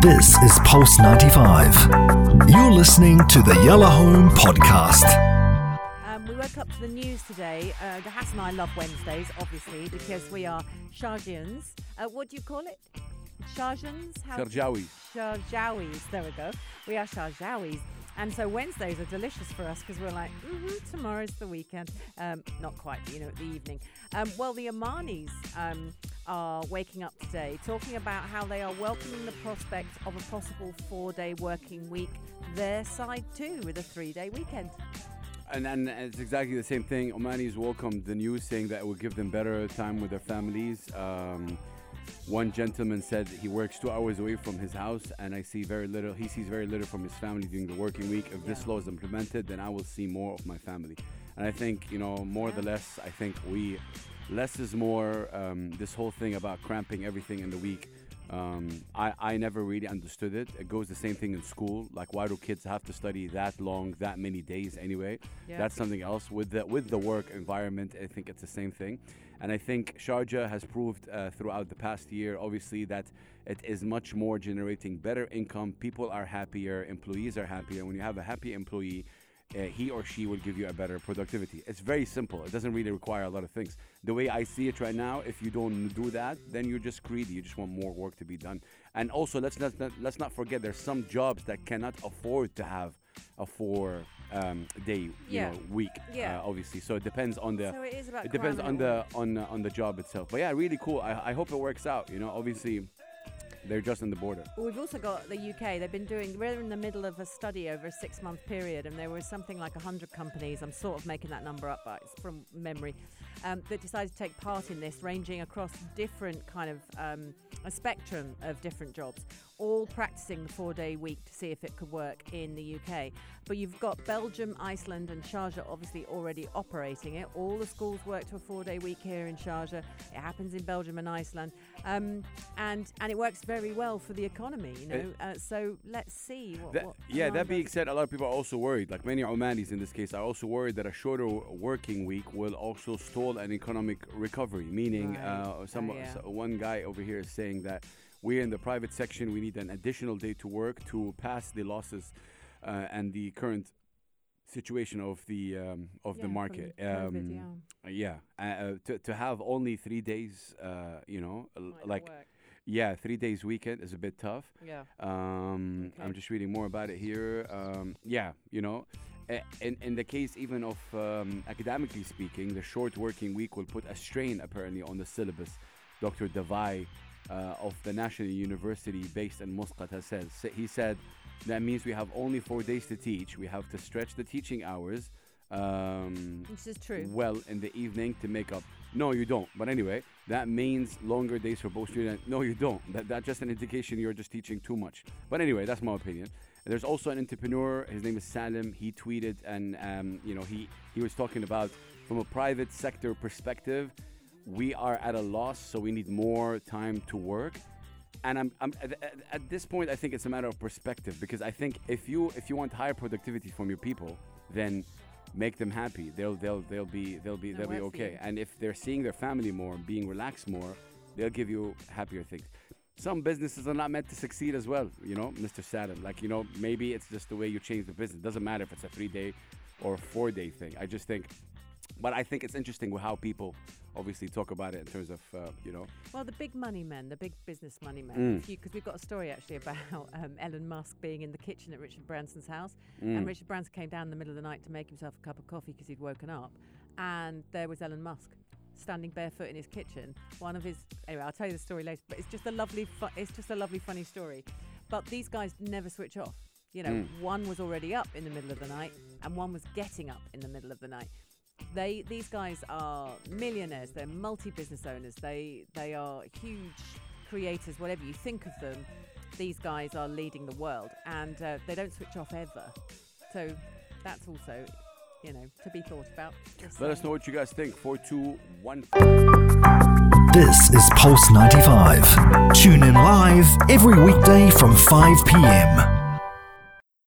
This is Pulse 95. You're listening to the Yellow Home Podcast. Um, we woke up to the news today. Uh, Hass and I love Wednesdays, obviously, because we are Sharjans. Uh, what do you call it? Sharjans? How- Sharjawis. Sharjawis. There we go. We are Sharjawis. And so Wednesdays are delicious for us because we're like, mm-hmm, tomorrow's the weekend. Um, not quite, but, you know, the evening. Um, well, the Omanis um, are waking up today talking about how they are welcoming the prospect of a possible four day working week their side too with a three day weekend. And, and it's exactly the same thing. Omanis welcomed the news saying that it will give them better time with their families. Um, one gentleman said he works two hours away from his house, and I see very little. He sees very little from his family during the working week. If this law is implemented, then I will see more of my family. And I think you know more the less. I think we less is more. Um, this whole thing about cramping everything in the week. Um, I, I never really understood it. It goes the same thing in school. Like, why do kids have to study that long, that many days anyway? Yeah. That's something else. With the with the work environment, I think it's the same thing. And I think Sharjah has proved uh, throughout the past year, obviously, that it is much more generating better income. People are happier, employees are happier. When you have a happy employee, uh, he or she will give you a better productivity. It's very simple. It doesn't really require a lot of things. The way I see it right now, if you don't do that, then you're just greedy. You just want more work to be done. And also, let's not let's not forget there's some jobs that cannot afford to have a four um, day you Yeah. know week. Yeah. Uh, obviously, so it depends on the. So it is about it depends on the on uh, on the job itself. But yeah, really cool. I, I hope it works out. You know, obviously, they're just in the border. Well, we've also got the UK. They've been doing, we're in the middle of a study over a six month period, and there was something like 100 companies, I'm sort of making that number up, but it's from memory, um, that decided to take part in this, ranging across different kind of um, a spectrum of different jobs, all practicing the four day week to see if it could work in the UK. But you've got Belgium, Iceland, and Sharjah obviously already operating it. All the schools work to a four day week here in Sharjah. It happens in Belgium and Iceland. Um, and and it works very well for the economy, you know. Uh, so let's see what. That- what yeah, that being said, a lot of people are also worried. Like many Omanis in this case, are also worried that a shorter working week will also stall an economic recovery. Meaning, Right. uh, some Oh, yeah. so one guy over here is saying that we're in the private section. We need an additional day to work to pass the losses uh, and the current situation of the um, of Yeah, the market. COVID, Um, yeah, uh, uh, to to have only three days, uh, you know, l- Might not like. Yeah, three days weekend is a bit tough. Yeah. Um, I'm just reading more about it here. Um, yeah, you know, in, in the case even of um, academically speaking, the short working week will put a strain apparently on the syllabus. Dr. Davai uh, of the National University based in Muscat has said. He said that means we have only four days to teach. We have to stretch the teaching hours. Um, This is true. well in the evening to make up. No, you don't. But anyway, that means longer days for both students. No, you don't. That, that's just an indication you're just teaching too much. But anyway, that's my opinion. There's also an entrepreneur. His name is Salim. He tweeted, and um, you know, he he was talking about from a private sector perspective, we are at a loss, so we need more time to work. And I'm, I'm at, at- at this point, I think it's a matter of perspective because I think if you if you want higher productivity from your people, then make them happy. They'll they'll they'll be they'll be They'll they'll be okay. And if they're seeing their family more, being relaxed more, they'll give you happier things. Some businesses are not meant to succeed as well, you know, Mr. Saddam. Like, you know, maybe it's just the way you change the business. doesn't matter if it's a three day or four day thing. I just think, but I think it's interesting how people obviously talk about it in terms of, uh, you know, Well, the big money men, the big business money men, Mm. because we've got a story actually about um, Elon Musk being in the kitchen at Richard Branson's house, Mm. and Richard Branson came down in the middle of the night to make himself a cup of coffee because he'd woken up, and there was Elon Musk standing barefoot in his kitchen. One of his anyway, I'll tell you the story later, but it's just a lovely, fu- it's just a lovely, funny story. But these guys never switch off. You know, Mm. one was already up in the middle of the night, and one was getting up in the middle of the night they these guys are millionaires they're multi-business owners they they are huge creators whatever you think of them these guys are leading the world and uh, they don't switch off ever so that's also you know to be thought about Just let us know what you guys think. 421. This is Pulse 95. Tune in live every weekday from 5 p.m.